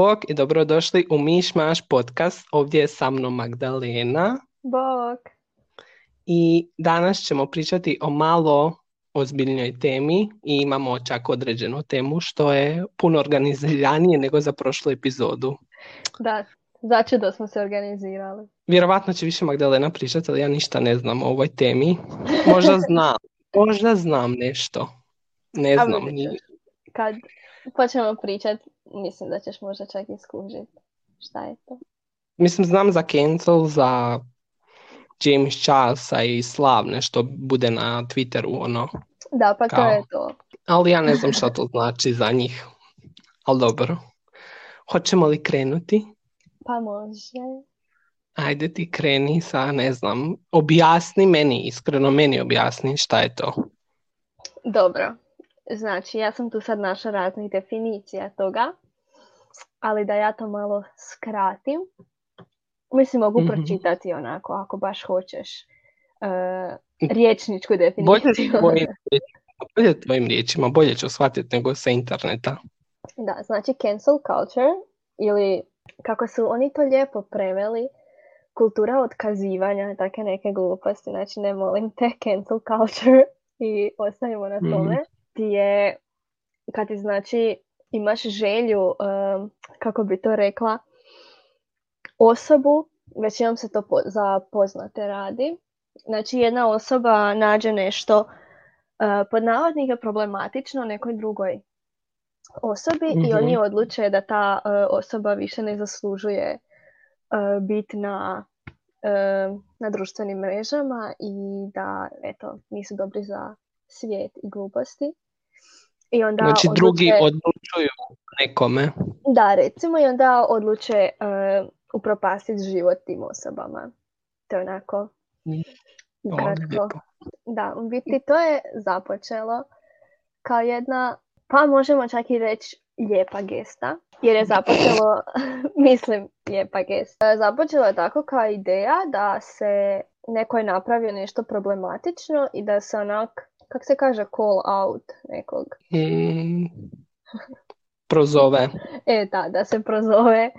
bok i dobrodošli u Miš Maš podcast. Ovdje je sa mnom Magdalena Bok. i danas ćemo pričati o malo ozbiljnoj temi i imamo čak određenu temu što je puno organiziranije nego za prošlu epizodu. Da, znači da smo se organizirali. Vjerovatno će više Magdalena pričati, ali ja ništa ne znam o ovoj temi. Možda znam, možda znam nešto. Ne znam. Kad počnemo pričat, mislim da ćeš možda čak i skužiti šta je to. Mislim, znam za cancel, za James Charlesa i slavne što bude na Twitteru, ono. Da, pa to Kao? je to. Ali ja ne znam šta to znači za njih. Ali dobro. Hoćemo li krenuti? Pa može. Ajde ti kreni sa, ne znam, objasni meni, iskreno meni objasni šta je to. Dobro. Znači, ja sam tu sad našla raznih definicija toga, ali da ja to malo skratim. Mislim, mogu Mhm. pročitati onako, ako baš hoćeš. Uh, riječničku Bolje definiciju. riječima, bolje tvojim riječima, bolje ću shvatiti nego sa interneta. Da, znači cancel culture ili kako su oni to lijepo preveli, kultura otkazivanja, takve neke gluposti, znači ne molim te cancel culture i ostavimo na Mhm. tome, ti je kad ti znači imaš želju, kako bi to rekla, osobu, većinom se to po- za poznate radi, znači jedna osoba nađe nešto uh, pod navodnike problematično nekoj drugoj osobi i Mhm. oni odluče da ta uh, osoba više ne zaslužuje uh, biti na, na društvenim mrežama i da eto, nisu dobri za svijet i gluposti. I onda Znači odluče- drugi odlučuju nekome. da, recimo, i onda odluče uh, upropastiti život tim osobama. To je onako Mm. O, ukratko. lijepo. Da, u biti to je započelo kao jedna, pa možemo čak i reći lijepa gesta, jer je započelo, mislim, lijepa gesta. Započelo je tako kao ideja da se neko je napravio nešto problematično i da se onak, kak se kaže, call out nekog. Mm, prozove. E, da, da se prozove,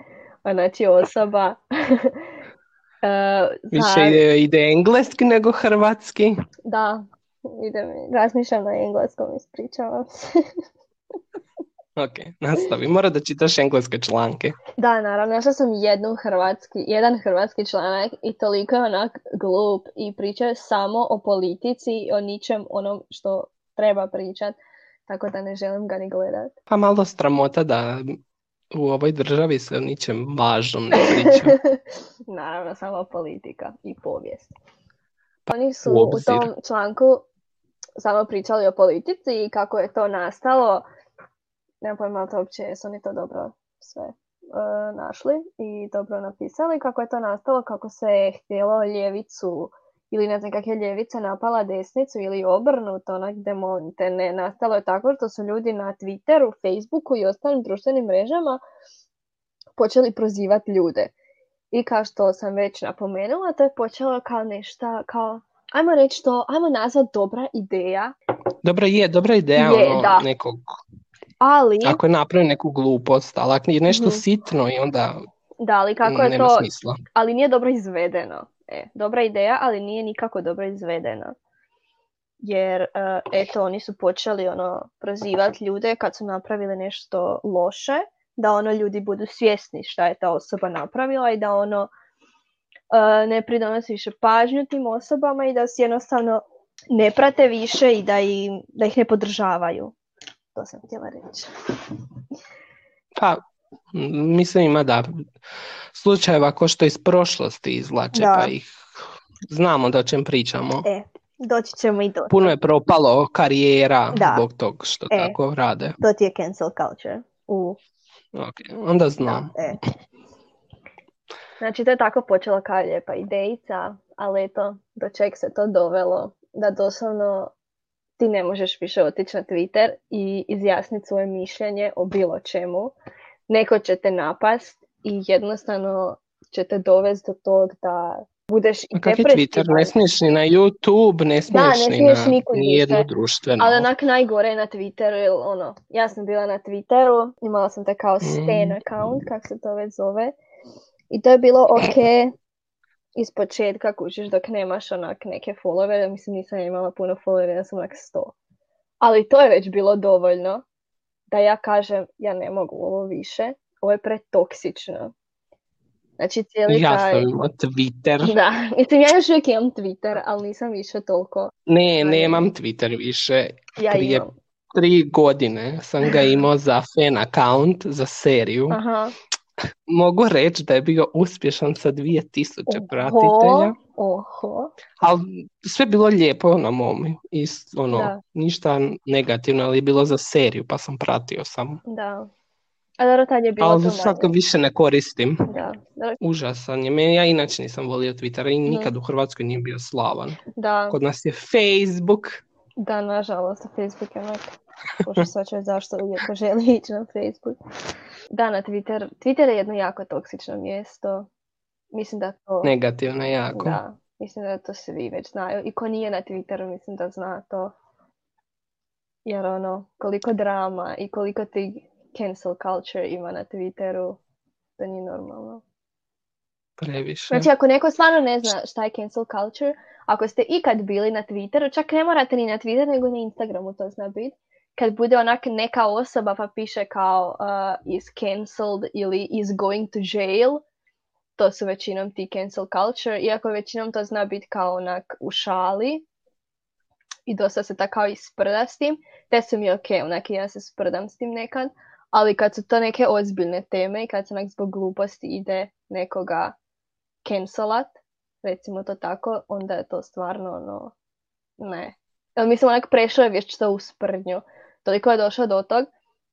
znači osoba. e, Više ide, ide engleski nego hrvatski. Da, ide mi, razmišljam na engleskom, ispričavam se. Ok, nastavi. Mora da čitaš engleske članke. Da, naravno, našla sam jednu hrvatski, jedan hrvatski članak i toliko je onak glup i priča samo o politici i o ničem onom što treba pričat, tako da ne želim ga ni gledat. Pa malo stramota da u ovoj državi se o ničem važnom ne priča. Naravno, samo politika i povijest. Oni su u u tom članku samo pričali o politici i kako je to nastalo. Nemam pojma ali to uopće jesu oni to dobro sve e, našli i dobro napisali. Kako je to nastalo, kako se je htjelo ljevicu ili ne znam kak je ljevica napala desnicu ili obrnuto, onak demonte. Ne, nastalo je tako što su ljudi na Twitteru, Facebooku i ostalim društvenim mrežama počeli prozivati ljude. I kao što sam već napomenula, to je počelo kao nešto, kao, ajmo reći to, ajmo nazvat dobra ideja, Dobra je, dobra ideja Je, ono, da. nekog, ali, ako je napravio neku glupost, ali ako je nešto Mhm. sitno i onda da, ali kako je nema to, smisla. ali nije dobro izvedeno. E, dobra ideja, ali nije nikako dobro izvedeno. Jer, e, eto, oni su počeli ono, prozivati ljude kad su napravili nešto loše, da ono ljudi budu svjesni šta je ta osoba napravila i da ono e, ne pridonosi više pažnju tim osobama i da se jednostavno ne prate više i da, im, da ih ne podržavaju. To sam htjela reći. Pa, mislim ima da slučajeva ko što iz prošlosti izvlače, Da. pa ih znamo da o čem pričamo. E, doći ćemo i do Puno je propalo karijera Da. zbog tog što E. tako rade. To ti je cancel culture. U, Ok, onda znam. da, e. Znači, to je tako počela kao lijepa idejica, ali eto, do čeg se to dovelo, da doslovno ti ne možeš više otići na Twitter i izjasniti svoje mišljenje o bilo čemu. Neko će te napast i jednostavno će te dovesti do tog da budeš i A kak je Twitter? Ne smiješ ni na YouTube, ne smiješ ni smiješ na nikud nijedno društveno. Ali onak najgore je na Twitteru, jer ono, ja sam bila na Twitteru, imala sam taj kao stan Mm. account, kak se to već zove. I to je bilo ok iz početka kužiš dok nemaš onak neke followere, mislim nisam imala puno followere, ja sam onak 100. Ali to je već bilo dovoljno da ja kažem ja ne mogu ovo više, ovo je pretoksično. Znači cijeli Ja taj... sam imao Twitter. Da, mislim ja još uvijek imam Twitter, ali nisam više toliko. Ne, nemam Twitter više. Ja Prije imam. tri godine sam ga imao za fan account, za seriju. Aha. Mogu reći da je bio uspješan sa 2000 Oho, pratitelja, Oho. ali sve bilo lijepo na mom, i ono, Da. ništa negativno, ali je bilo za seriju, pa sam pratio samo. Da. A dobro, tad je bilo Ali sad ga više ne koristim. Da. Dobro, Užasan je. Meni, ja inače nisam volio Twitter i nikad u Hrvatskoj nije bio slavan. Da, Kod nas je Facebook. da, nažalost, Facebook je onak, pošto sad zašto uvijek želi ići na Facebook. Da, na Twitter. Twitter je jedno jako toksično mjesto. Mislim da to... Negativno jako. Da, mislim da to svi već znaju. I ko nije na Twitteru, mislim da zna to. Jer ono, koliko drama i koliko ti cancel culture ima na Twitteru, to nije normalno. Previše. Znači, ako neko stvarno ne zna šta je cancel culture, ako ste ikad bili na Twitteru, čak ne morate ni na Twitter, nego na Instagramu to zna biti. Kad bude onak neka osoba pa piše kao uh, is cancelled ili is going to jail, to su većinom ti cancel culture, iako većinom to zna biti kao onak u šali i dosta se tako i sprda s tim, te su mi ok, onak ja se sprdam s tim nekad, ali kad su to neke ozbiljne teme i kad se onak zbog gluposti ide nekoga cancelat, recimo to tako, onda je to stvarno ono, ne. Mislim onak prešao je već to u sprdnju. Toliko je došao do tog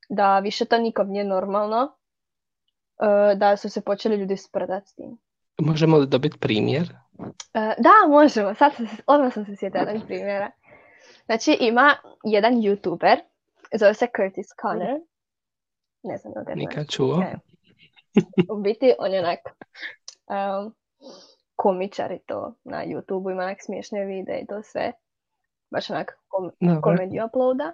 da više to nikom nije normalno, e, da su se počeli ljudi sprdat s tim. Možemo li dobiti primjer? E, da, možemo. Sad sam se, odmah sam se sjetila jednog primjera. Znači, ima jedan youtuber, zove se Curtis Connor. Ne znam da ga. Nikad čuo. E, U biti, on je onak um, komičar i to na YouTubeu, ima onak smiješne videe i to sve. Baš onak kom- komediju uploada.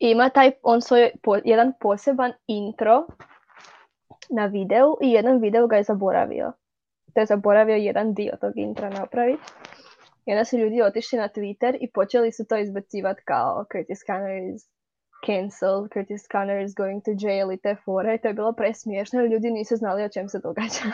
Ima taj, on svoj po- jedan poseban intro na videu i jedan video ga je zaboravio. To je zaboravio jedan dio tog intra napraviti. I onda su ljudi otišli na Twitter i počeli su to izbacivati kao Curtis Connor is cancelled, Curtis Connor is going to jail i te fore. I to je bilo presmiješno jer ljudi nisu znali o čem se događa.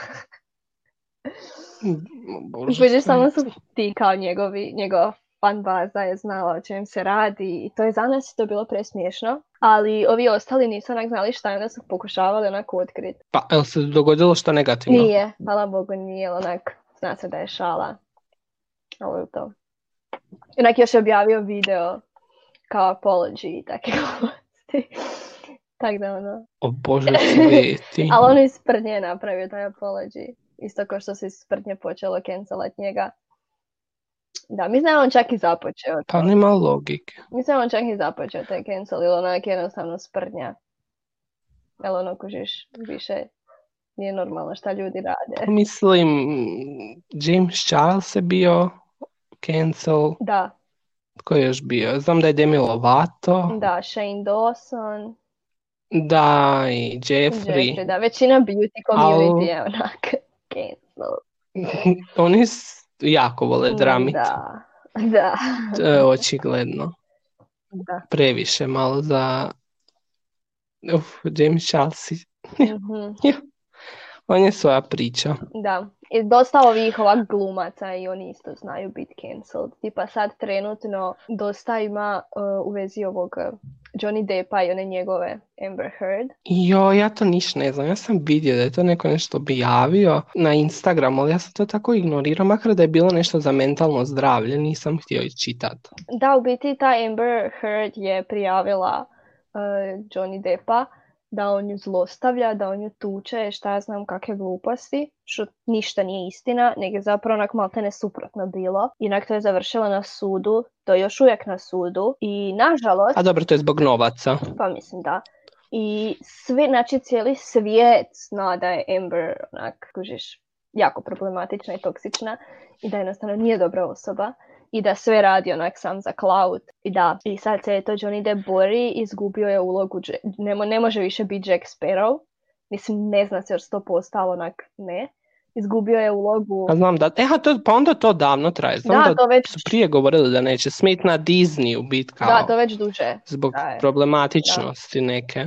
Bože samo su ti kao njegovi, njegova fan baza je znala o čem se radi i to je za nas to bilo presmiješno. Ali ovi ostali nisu onak znali šta je, onda su pokušavali onako otkriti. Pa, jel se dogodilo što negativno? Nije, hvala Bogu nije, onak, zna se da je šala. Ovo je to. Onak još je objavio video kao apology i takve gluposti. Tako da ono. O Bože sveti. Ali on iz napravio taj apology. Isto kao što se iz sprdnje počelo cancelat njega. Da, mislim da on čak i započeo to. Pa nema logike. Mislim da on čak i započeo taj cancel ili onak jednostavno sprdnja. Jel ono kužiš više nije normalno šta ljudi rade. Mislim, James Charles je bio cancel. Da, Tko je još bio? Znam da je Demi Lovato. da, Shane Dawson, Da, i Jeffrey. Jeffrey, da, većina beauty community je onak cancel. Oni jako vole dramit. Da, da, To je očigledno. da. Previše malo za... Uf, James Charles. Mhm, On je svoja priča. Da, i dosta ovih ovak glumaca i oni isto znaju biti cancelled. Tipa sad trenutno dosta ima uh, u vezi ovog uh, Johnny Deppa i one njegove Amber Heard. Jo, ja to niš ne znam. Ja sam vidio da je to neko nešto objavio na Instagramu, ali ja sam to tako ignorirao, makar da je bilo nešto za mentalno zdravlje, nisam htio čitati. Da, u biti ta Amber Heard je prijavila uh, Johnny Deppa da on ju zlostavlja, da on ju tuče, šta ja znam kakve gluposti, što ništa nije istina, nego je zapravo onak maltene suprotno bilo. Inak to je završilo na sudu, to je još uvijek na sudu i nažalost, A dobro, to je zbog novaca. pa mislim da, i svi, znači cijeli svijet zna da je Amber onak, kužiš, jako problematična i toksična i da jednostavno nije dobra osoba i da sve radi onak sam za cloud. I da, i sad se to Johnny Depp bori, izgubio je ulogu, ne, ne može više biti Jack Sparrow. Mislim, ne zna se još sto postalo onak ne. Izgubio je ulogu... A znam da, e, to, pa onda to davno traje. Znam da, to već... su prije govorili da neće smit na Disneyu biti kao... Da, to već duže. Zbog problematičnosti neke.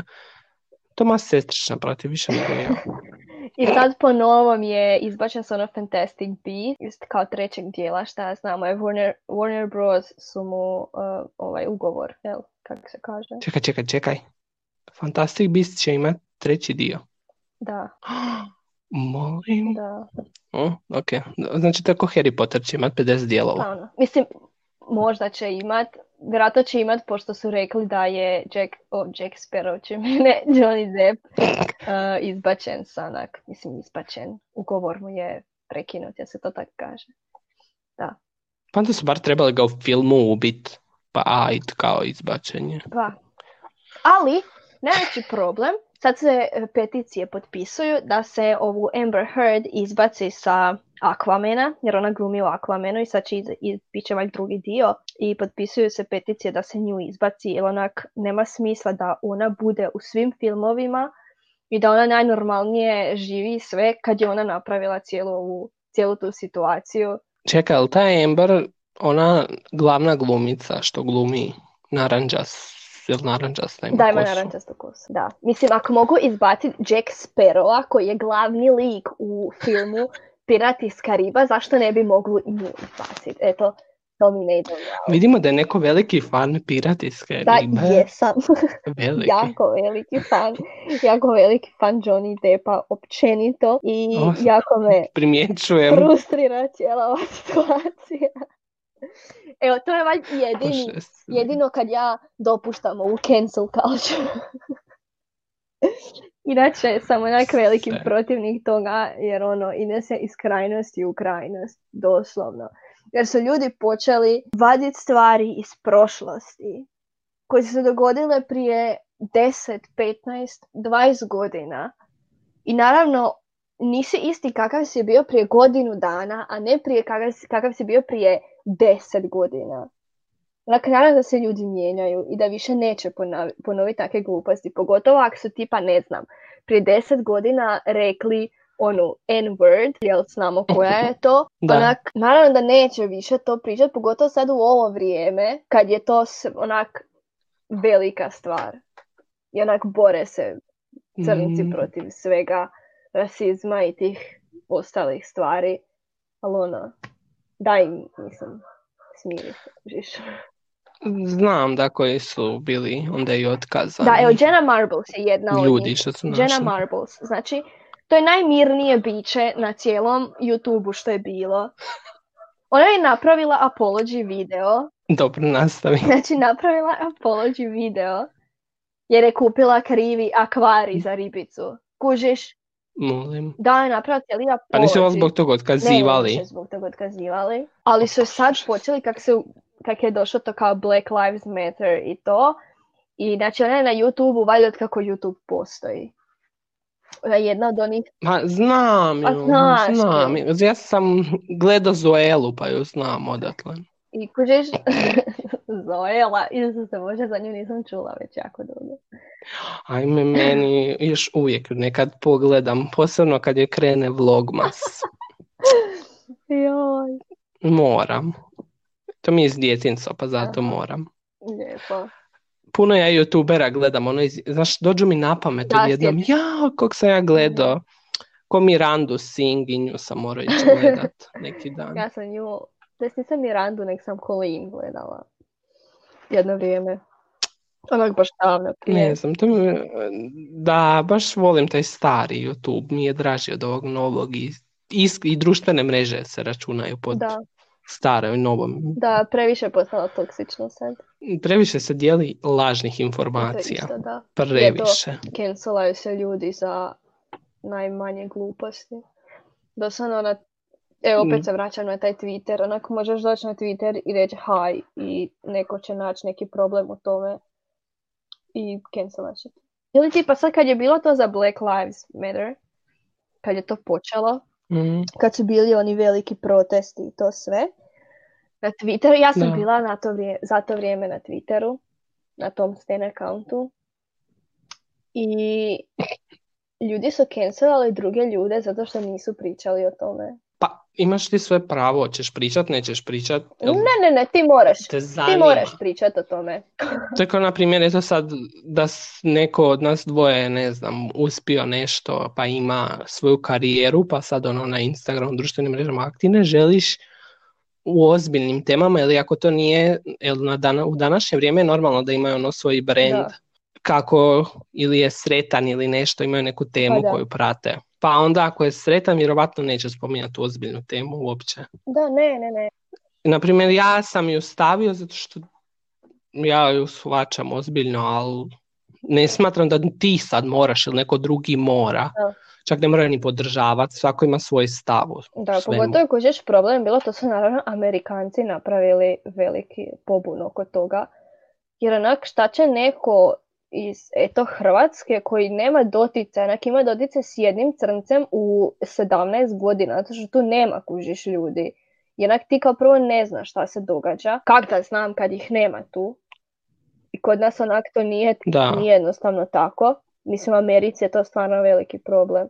To ma sestrična protiv više nego ja. I sad po novom je izbačen sa ono Fantastic Beasts kao trećeg dijela, šta znamo je Warner, Warner Bros. su mu uh, ovaj ugovor, jel? Kako se kaže? Čekaj, čekaj, čekaj. Fantastic Beasts će imati treći dio. Da. Molim. Da. Oh, ok. Znači tako Harry Potter će imati 50 dijelova. Pa ono. Mislim, možda će imat, vjerojatno će imat, pošto su rekli da je Jack, oh, Jack Sparrow će mene, Johnny Depp, uh, izbačen sanak, mislim izbačen, ugovor mu je prekinut, ja se to tako kaže. Da. Pa onda su bar trebali ga u filmu ubit, pa ajde kao izbačenje. Pa. Ali, najveći problem, sad se peticije potpisuju da se ovu Amber Heard izbaci sa Aquamena, jer ona glumi u Aquamenu i sad će iz, bit će ovaj drugi dio i potpisuju se peticije da se nju izbaci jer onak nema smisla da ona bude u svim filmovima i da ona najnormalnije živi sve kad je ona napravila cijelu, ovu, cijelu tu situaciju. Čekaj, ali ta Amber, ona glavna glumica što glumi naranđas, jel naranđasta ima Da, ima naranđastu kosu, da. Mislim, ako mogu izbaciti Jack Sparrowa, koji je glavni lik u filmu, Pirat iz Kariba, zašto ne bi mogli i nju izbaciti? Eto, to mi ne ide Vidimo da je neko veliki fan Pirat iz Kariba. Da, jesam. Veliki. jako veliki fan. Jako veliki fan Johnny Deppa općenito i jako me primjećujem. frustrira cijela ova situacija. Evo, to je valjda jedini, jedino kad ja dopuštam ovu cancel culture. Inače sam onak veliki protivnik toga jer ono ide se iz krajnosti u krajnost, doslovno. Jer su ljudi počeli vaditi stvari iz prošlosti koje su se dogodile prije 10, 15, 20 godina. I naravno nisi isti kakav si bio prije godinu dana, a ne prije kakav, kakav si bio prije 10 godina. Dakle, naravno da se ljudi mijenjaju i da više neće ponoviti takve gluposti, pogotovo ako su tipa, ne znam, prije deset godina rekli onu N-word, jel znamo koja je to, da. onak, naravno da neće više to pričati, pogotovo sad u ovo vrijeme, kad je to onak velika stvar. I onak bore se crnici mm. protiv svega, rasizma i tih ostalih stvari, ali ono, daj im, mislim, smiri se, Znam da koji su bili onda i otkazani. Da, evo Jenna Marbles je jedna od Ljudi što su Jenna Marbles, znači to je najmirnije biće na cijelom YouTubeu što je bilo. Ona je napravila apology video. Dobro, nastavi. Znači napravila apology video jer je kupila krivi akvari za ribicu. Kužiš? Molim. Da, je napravila cijeli apology. Pa nisu zbog toga otkazivali. Ne, zbog toga otkazivali. Ali su sad počeli kako se kak je došlo to kao Black Lives Matter i to. I znači ona je na YouTube-u valjda kako YouTube postoji. Ona je jedna od onih... Ma znam pa, znaš, znam. Ja sam gledao Zoelu pa ju znam odatle. I kužiš Zoela, se može za nju nisam čula već jako dugo. Ajme, meni još uvijek nekad pogledam, posebno kad je krene vlogmas. Joj. Moram. To mi je iz djetinca, pa zato moram. Lijepo. Puno ja youtubera gledam, ono iz, znaš, dođu mi na pamet da, odjednom, ja, kog sam ja gledao, ko Mirandu Singinju sam morao ići gledat neki dan. ja sam nju, to nisam Mirandu, nek sam Colleen gledala jedno vrijeme. Onak baš davno prije. Ne znam, to mi, da, baš volim taj stari YouTube, mi je draži od ovog novog i, i, i društvene mreže se računaju pod da staroj, novom. Da, previše je postala toksično sad. Previše se dijeli lažnih informacija. Isto, da. Previše. Cancelaju se ljudi za najmanje gluposti. Doslovno na Evo, opet mm. se vraćam na taj Twitter. Onako možeš doći na Twitter i reći hi i neko će naći neki problem u tome i cancelat će. Ili tipa sad kad je bilo to za Black Lives Matter, kad je to počelo, Mhm. kad su bili oni veliki protesti i to sve. Na Twitteru, ja sam Da. bila na to vrije- za to vrijeme na Twitteru, na tom stan accountu. I ljudi su cancelali druge ljude zato što nisu pričali o tome. Imaš ti sve pravo, hoćeš pričat, nećeš pričat. jel Ne, ne, ne, ti moraš. te Ti moraš pričati o tome. Tako, na primjer, eto sad da neko od nas dvoje, ne znam, uspio nešto, pa ima svoju karijeru, pa sad ono na Instagramu, društvenim mrežama aktivne, želiš u ozbiljnim temama, ili ako to nije, jel na dana, u današnje vrijeme je normalno da imaju ono svoj brand, Da. kako ili je sretan ili nešto, imaju neku temu Pa koju prate. Pa onda ako je sretan, vjerovatno neće spominjati ozbiljnu temu uopće. Da, ne, ne, ne. Na primjer, ja sam ju stavio zato što ja ju shvaćam ozbiljno, ali ne smatram da ti sad moraš ili neko drugi mora. Da. Čak ne mora ni podržavati, svako ima svoj stav Da, svemu. pogotovo je kužiš problem bilo, to su naravno Amerikanci napravili veliki pobun oko toga. Jer onak šta će neko iz eto Hrvatske koji nema dotice, onak ima dotice s jednim crncem u 17 godina, zato što tu nema kužiš ljudi. I onak ti kao prvo ne znaš šta se događa. Kak da znam kad ih nema tu? I kod nas onak to nije, Da. nije jednostavno tako. Mislim, u Americi je to stvarno veliki problem.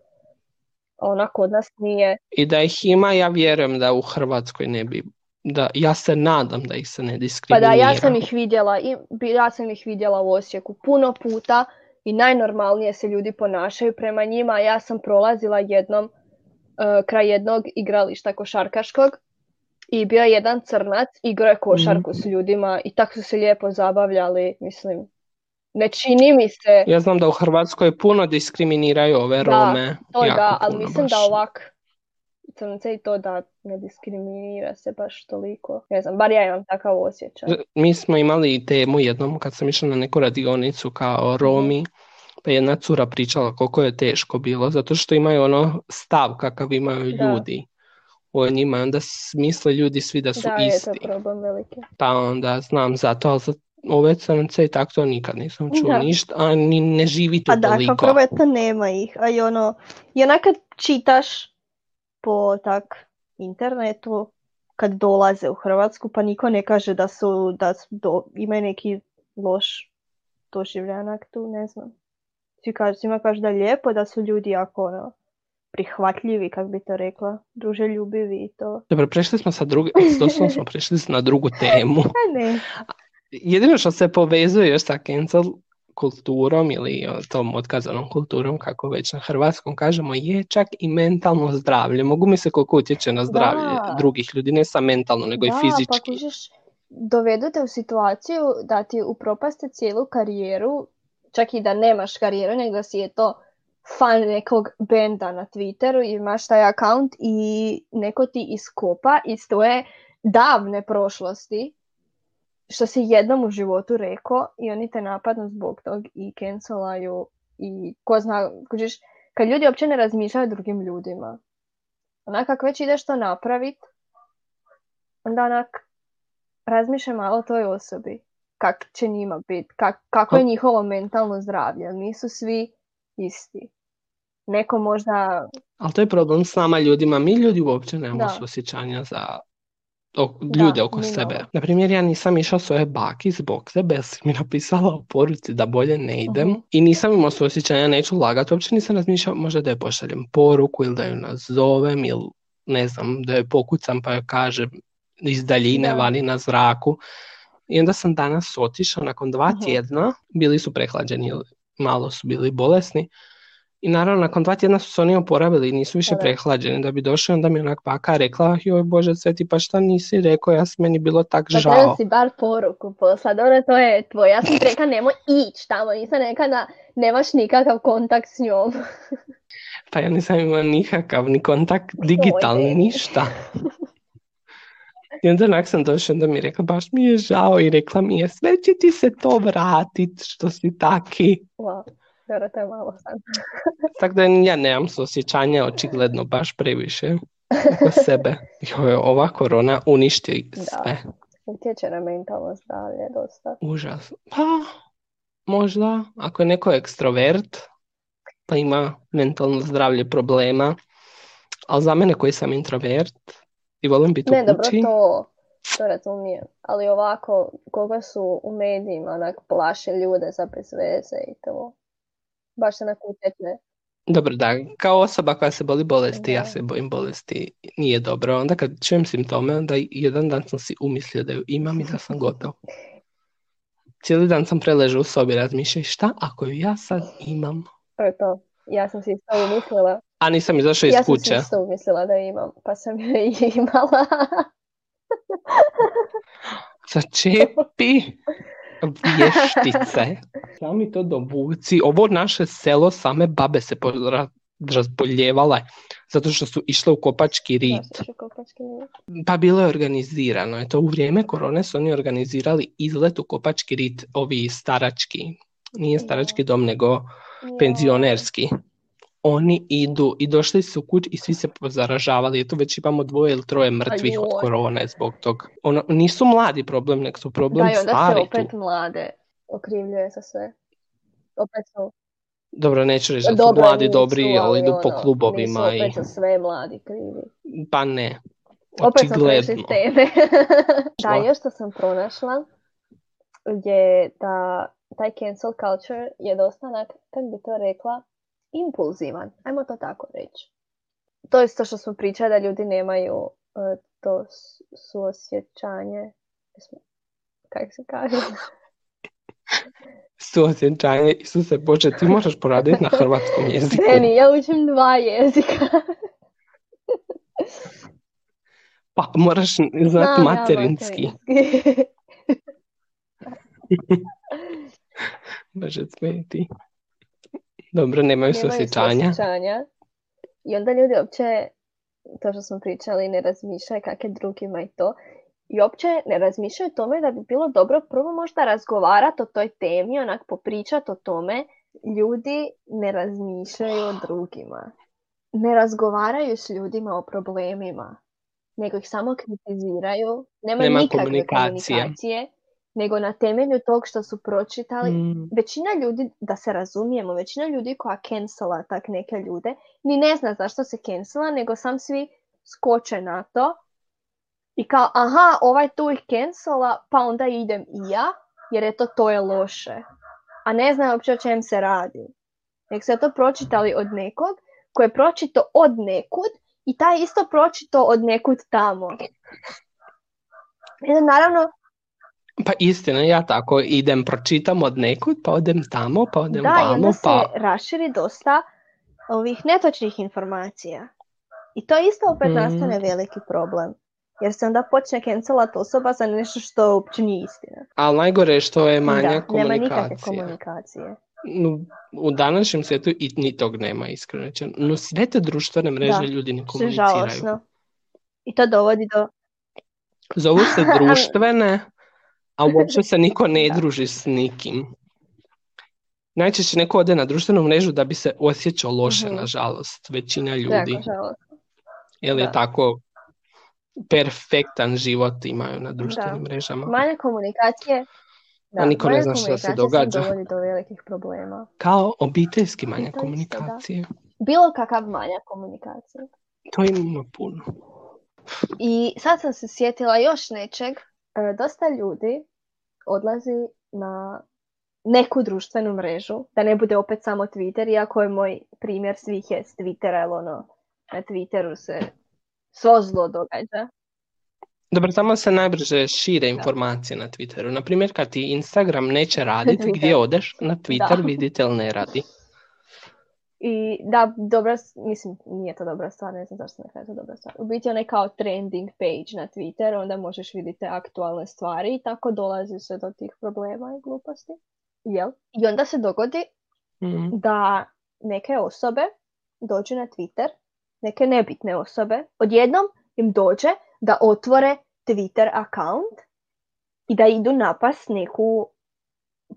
A onak kod nas nije. I da ih ima, ja vjerujem da u Hrvatskoj ne bi, da, ja se nadam da ih se ne Pa da, diskriminira. ja sam ih vidjela i ja sam ih vidjela u Osijeku puno puta i najnormalnije se ljudi ponašaju prema njima. Ja sam prolazila jednom eh, kraj jednog igrališta košarkaškog i bio je jedan crnac, igrao je košarku s ljudima i tako su se lijepo zabavljali, mislim. Ne čini mi se Ja znam da u Hrvatskoj puno diskriminiraju ove Da, Rome. to jako da, ali puno mislim da baš. ovak crnce i to da ne diskriminira se baš toliko. Ne znam, bar ja imam takav osjećaj. Mi smo imali i temu jednom kad sam išla na neku radionicu kao Romi, pa jedna cura pričala koliko je teško bilo, zato što imaju ono stav kakav imaju Da. ljudi o njima, onda misle ljudi svi da su Da, je to isti. problem veliki. Pa onda znam zato, ali za ove crnce i tako to nikad nisam čuo Da. ništa, a ni ne živi tu A da, toliko. kao prvo eto nema ih, a i ono, i onak kad čitaš po tak internetu, kad dolaze u Hrvatsku, pa niko ne kaže da su, da su do, imaju neki loš doživljanak tu, ne znam. Svi kažu, svima kažu da je lijepo, da su ljudi jako ono, prihvatljivi, kak bi to rekla, druželjubivi i to. Dobro, prešli smo sa druge, doslovno smo prešli na drugu temu. A ne, Jedino što se povezuje još sa cancel kulturom ili o, tom otkazanom kulturom, kako već na hrvatskom kažemo, je čak i mentalno zdravlje. Mogu mi se koliko utječe na zdravlje Da. drugih ljudi, ne samo mentalno, nego i Da, pa fizički. kužiš, dovedu te u situaciju da ti upropaste cijelu karijeru, čak i da nemaš karijeru, nego si je to fan nekog benda na Twitteru i imaš taj account i neko ti iskopa iz tvoje davne prošlosti, što si jednom u životu rekao i oni te napadnu zbog tog i cancelaju i ko zna, kužiš, kad ljudi uopće ne razmišljaju o drugim ljudima. Onak ako već ideš to napravit, onda onak razmišljaj malo o toj osobi. Kak će njima biti, kak, kako je njihovo mentalno zdravlje. Nisu svi isti. Neko možda, Ali to je problem s nama ljudima. Mi ljudi uopće nemamo Da. suosjećanja za o- Da, ljude oko sebe. Na primjer, ja nisam išla svoje baki zbog sebe, jer mi napisala u poruci da bolje ne idem. Mhm. I nisam imao suosjećanja, neću lagati, uopće nisam razmišljala možda da joj pošaljem poruku ili da ju nazovem ili ne znam, da joj pokucam pa joj kažem iz daljine Da. vani na zraku. I onda sam danas otišla nakon dva Mhm. tjedna, bili su prehlađeni, malo su bili bolesni. I naravno, nakon dva tjedna su se oni oporavili i nisu više prehlađeni. Da bi došli, onda mi je onak baka rekla, joj Bože sveti, pa šta nisi rekao, ja sam meni bilo tak pa žao. treba si bar poruku posla. Dobro, to je tvoje. Ja sam ti rekla nemoj ići tamo. Nisam rekla da nemaš nikakav kontakt s njom. Pa ja nisam imala nikakav, ni kontakt digitalni, ništa. I onda onak sam došla, onda mi je rekla, baš mi je žao i rekla mi je, sve će ti se to vratit što si taki. Wow. Dobro, to je malo sad. Tako da ja nemam suosjećanja očigledno baš previše oko sebe. Joj, ova korona uništi Da. sve. Utječe na mentalno zdravlje dosta. Užas. Pa, možda, ako je neko ekstrovert, pa ima mentalno zdravlje problema, Ali za mene koji sam introvert i volim biti Ne, u dobro, kući, to, to razumijem. Ali ovako, koga su u medijima onak plaše ljude za bez veze i to. Baš se na utječe. dobro da, kao osoba koja se boli bolesti, ja Da. se bojim bolesti, nije dobro. Onda kad čujem simptome, onda jedan dan sam si umislio da ju imam i da sam gotov. Cijeli dan sam preležao u sobi razmišljao šta ako ju ja sad imam? To je to. Ja sam si isto umislila. A nisam izašao iz Ja sam si kuće. isto umislila da imam, pa sam je i imala. Začepi vještice. Sami to dovuci. Ovo naše selo, same babe se razboljevale zato što su išle u kopački rit. Da, slušaj, kopački rit. Pa bilo je organizirano. Je to u vrijeme korone su oni organizirali izlet u kopački rit, ovi starački. Nije starački dom, nego penzionerski. Oni idu i došli su kući i svi se pozaražavali. Eto već imamo dvoje ili troje mrtvih od korone zbog tog. Ono, nisu mladi problem, nego su problem Da, i onda se opet tu. mlade okrivljuje za sve. Opet su, Dobro, neću reći da su mladi nisu, dobri, ali idu po ono, klubovima nisu i... opet za sve mladi krivi. Pa ne. Opet smo prešli Očigledno. s teme. da, još što sam pronašla je da taj cancel culture je dosta onak, kako bi to rekla, impulzivan. Ajmo to tako reći. To je to što smo pričali da ljudi nemaju e, to suosjećanje. Kako se kaže? Suosjećanje, Isuse Bože, ti moraš poraditi na hrvatskom jeziku. Meni, ja učim dva jezika. Pa moraš znati Znam ja materinski. materinski. Bože, smeti. Dobro, nemaju suosjećanja. suosjećanja. I onda ljudi uopće, to što smo pričali, ne razmišljaju kak je drugima i to. I uopće ne razmišljaju o tome da bi bilo dobro prvo možda razgovarati o toj temi, onak popričati o tome. Ljudi ne razmišljaju o drugima. Ne razgovaraju s ljudima o problemima, nego ih samo kritiziraju. Nema, Nema nikakve komunikacije. komunikacije, nego na temelju tog što su pročitali Mm, većina ljudi, da se razumijemo, većina ljudi koja cancela tak neke ljude, ni ne zna zašto se cancela, nego sam svi skoče na to i kao, aha, ovaj tu ih cancela, pa onda idem i ja, jer eto to je loše. A ne znaju uopće o čem se radi. Nek se to pročitali od nekog, koji je pročito od nekud i taj isto pročito od nekud tamo. I onda naravno, Pa istina, ja tako idem, pročitam od nekud, pa odem tamo, pa odem Da, i onda vamo, se pa... raširi dosta ovih netočnih informacija. I to isto opet Mm. nastane veliki problem. Jer se onda počne cancelat osoba za nešto što uopće nije istina. Ali najgore je što je manja da, nema nikakve komunikacija. komunikacije. No, u današnjem svijetu i ni tog nema, iskreno. No sve te društvene mreže Da, ljudi ne komuniciraju. žalosno. I to dovodi do... Zovu se društvene, a uopće se niko ne Da. druži s nikim. Najčešće neko ode na društvenu mrežu da bi se osjećao loše, Mhm. nažalost, većina ljudi. Jer je Da. tako perfektan život imaju na društvenim mrežama. Manja komunikacije... Da, A niko ne zna što se komunikacije događa. dovodi do velikih problema. Kao obiteljski manja isto, da. komunikacije. Bilo kakav manja komunikacija. To ima puno. I sad sam se sjetila još nečeg. E, Dosta ljudi odlazi na neku društvenu mrežu, da ne bude opet samo Twitter, iako je moj primjer svih je s Twittera, jer ono, na Twitteru se svo zlo događa. Dobro, tamo se najbrže šire informacije na Twitteru. Na primjer, kad ti Instagram neće raditi, gdje odeš na Twitter, Da. vidite ili ne radi. I da, dobra, mislim, nije to dobra stvar, ne znam zašto ne kažem dobra stvar. U biti onaj kao trending page na Twitter, onda možeš vidjeti aktualne stvari i tako dolazi se do tih problema i gluposti. Jel? I onda se dogodi Mm. da neke osobe dođu na Twitter, neke nebitne osobe, odjednom im dođe da otvore Twitter account i da idu napast neku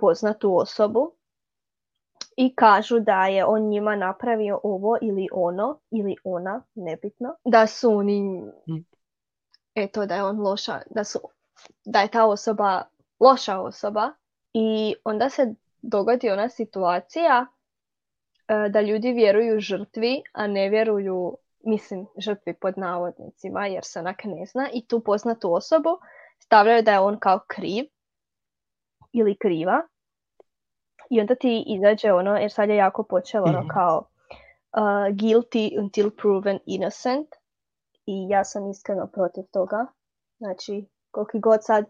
poznatu osobu i kažu da je on njima napravio ovo ili ono ili ona, nebitno, da su oni Mm. eto da je on loša, da su da je ta osoba loša osoba i onda se dogodi ona situacija e, da ljudi vjeruju žrtvi, a ne vjeruju mislim, žrtvi pod navodnicima, jer se onak ne zna, i tu poznatu osobu stavljaju da je on kao kriv ili kriva. I onda ti izađe ono, jer sad je jako počelo ono Mhm. kao uh, guilty until proven innocent. I ja sam iskreno protiv toga. Znači, koliki god sad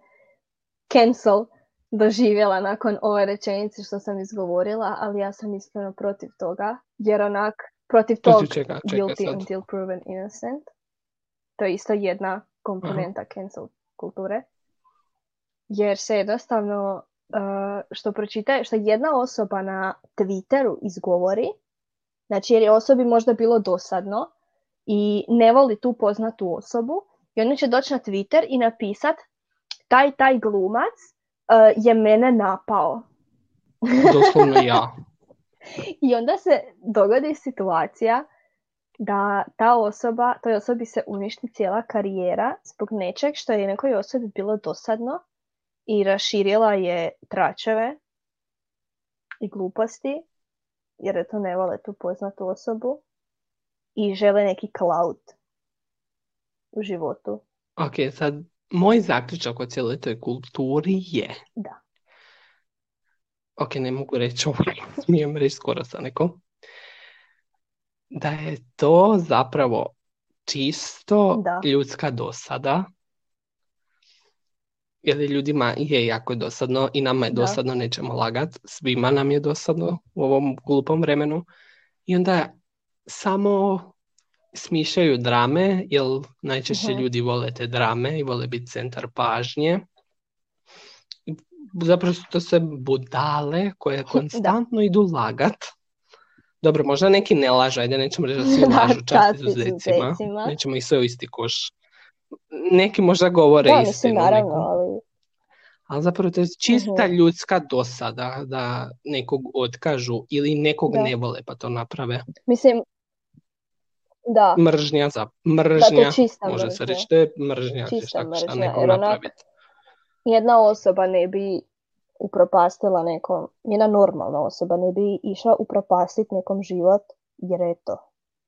cancel doživjela nakon ove rečenice što sam izgovorila, ali ja sam iskreno protiv toga, jer onak, protiv tog čega? Čekaj guilty sad. until proven innocent, to je isto jedna komponenta cancel kulture, jer se jednostavno uh, što pročita, što jedna osoba na Twitteru izgovori, znači jer je osobi možda bilo dosadno i ne voli tu poznatu osobu, i onda će doći na Twitter i napisat taj taj glumac uh, je mene napao. Doslovno ja. I onda se dogodi situacija da ta osoba, toj osobi se uništi cijela karijera zbog nečeg što je nekoj osobi bilo dosadno i raširila je tračeve i gluposti, jer je to ne vole tu poznatu osobu i žele neki cloud u životu. Ok, sad, moj zaključak o cijeloj toj kulturi je... Da. Ok, ne mogu reći ovo, smijem reći skoro sa nekom. Da je to zapravo čisto Da. ljudska dosada. Jer ljudima je jako dosadno i nama je Da. dosadno, nećemo lagat. Svima nam je dosadno u ovom glupom vremenu. I onda samo smišljaju drame, jer najčešće Mhm. ljudi vole te drame i vole biti centar pažnje. Zapravo su to sve budale koje konstantno idu lagat. Dobro, možda neki ne lažu, ajde nećemo reći da svi Da, lažu, čast izuzecima. Nećemo ih sve u isti koš. Neki možda govore Da, istinu naravno, ali Ali zapravo to je čista Mhm. ljudska dosada da nekog otkažu ili nekog Da. ne vole pa to naprave. mislim, da, Mržnja za da, to mržnja, je čista može se reći da je mržnja, Čista šta mržnja, nekom jer onak-. Jedna osoba ne bi upropastila nekom, jedna normalna osoba ne bi išla upropastiti nekom život, jer eto,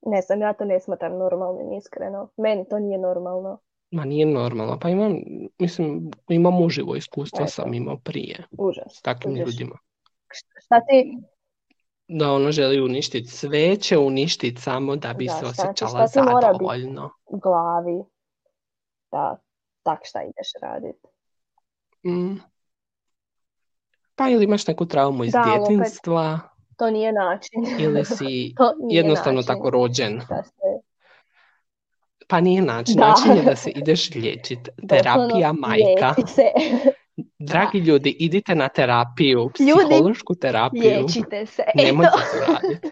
ne znam, ja to ne smatram normalnim, iskreno. Meni to nije normalno. Ma nije normalno, pa imam, mislim, imam uživo iskustvo Eto. sam imao prije Užas. s takvim kužiš. ljudima. Šta ti, Da ono želi uništiti sve, će uništiti samo da bi Da, se šta- osjećala šta ti mora biti? zadovoljno. u glavi da tak šta ideš raditi? Mm. Pa ili imaš neku traumu iz Da, ali opet- To nije način. ili si to nije jednostavno način tako rođen. da se Pa nije način, Da. način je da se ideš liječit. Terapija majka. se. Dragi ljudi, idite na terapiju, Ljudi, psihološku terapiju. Liječite se. Nemojte raditi.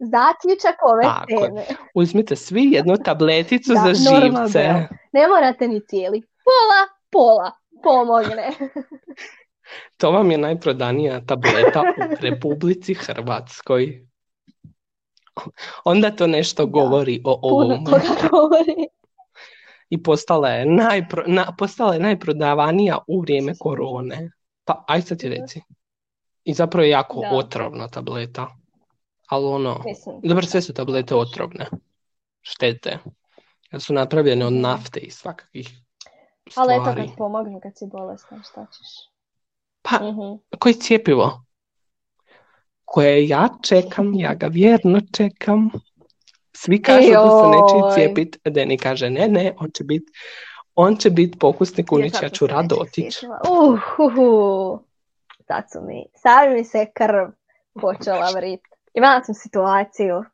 zaključak ove Tako teme. Uzmite svi jednu tableticu Da, za normalno, živce. evo. Ne morate ni cijeli. Pola, pola. Pomogne. To vam je najprodanija tableta u Republici Hrvatskoj. Onda to nešto Da. govori o Puno ovome. toga govori. I postala je, najpro, na, postala je najprodavanija u vrijeme korone. Pa, aj sad ti reci. I zapravo je jako Da. otrovna tableta. Ali ono, Mislim, dobro, sve su tablete otrovne. Štete. Jer su napravljene od nafte i svakakih ali eto stvari. kad pomognu kad si bolestan, šta ćeš? Pa, Mhm. koji cjepivo? Koje ja čekam, ja ga vjerno čekam. Svi kažu da se neće cijepit, Deni kaže ne, ne, on će biti on će biti pokusni kunić, ja ću rado otići. Uh, hu, hu. Sad su mi, sad mi se krv počela vrit. Imala sam situaciju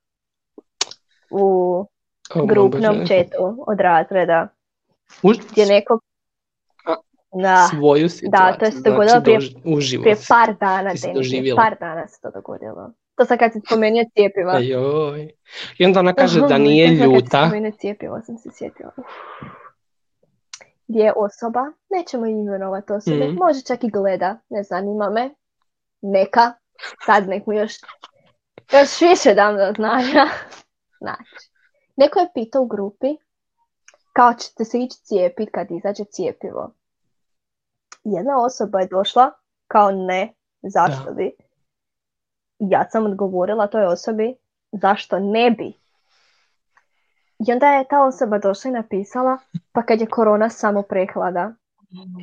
u grupnom četu od razreda Už- gdje neko da, svoju situaciju, to se znači dogodilo prije- dož- uživo prije si. par dana, ti prije par dana se to dogodilo. To sad kad si spomenuo cijepiva. Joj. I onda ona kaže da nije sad kad si ljuta. spomenuo cijepivo sam se sjetila. Uf. Gdje je osoba, nećemo imenovati osobe, Mhm. može čak i gleda, ne zanima me, neka, sad nek mu još, još više dam do znanja. Znači, neko je pitao u grupi kao ćete se ići cijepiti kad izađe cijepivo. Jedna osoba je došla kao ne, zašto bi? Ja sam odgovorila toj osobi zašto ne bi. I onda je ta osoba došla i napisala, pa kad je korona samo prehlada.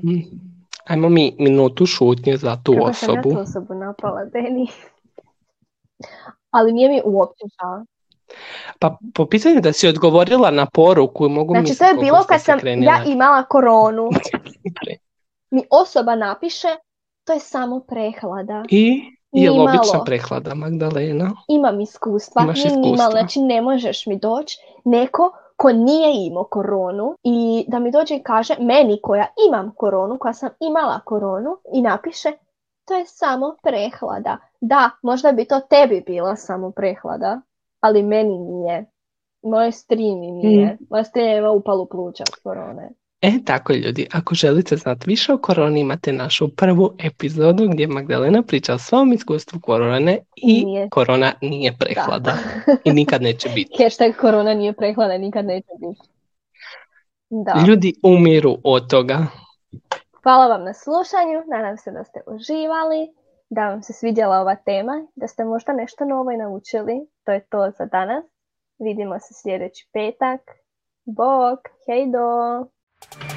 Mm. Ajmo mi minutu šutnje za tu Kako sam ja osobu. tu osobu napala, Deni. Ali nije mi uopće žao. Pa po pitanju da si odgovorila na poruku, mogu Znači, misliti to je bilo kad sam krenile. ja imala koronu. Mi osoba napiše, to je samo prehlada. I je Nimalo. obična prehlada, Magdalena? Imam iskustva, Imaš nije nimalo, iskustva. znači ne možeš mi doći neko ko nije imao koronu i da mi dođe i kaže meni koja imam koronu, koja sam imala koronu i napiše to je samo prehlada. Da, možda bi to tebi bila samo prehlada, ali meni nije. Moje strini nije. Moja strina ima upalu pluća od korone. E, tako ljudi, ako želite znati više o koroni, imate našu prvu epizodu gdje Magdalena priča o svom iskustvu korone i Nije. korona nije prehlada i nikad neće biti. Hashtag korona nije prehlada, nikad neće biti. Da. Ljudi umiru od toga. Hvala vam na slušanju, nadam se da ste uživali, da vam se svidjela ova tema, da ste možda nešto novo i naučili. To je to za danas. Vidimo se sljedeći petak. Bok, hejdo! you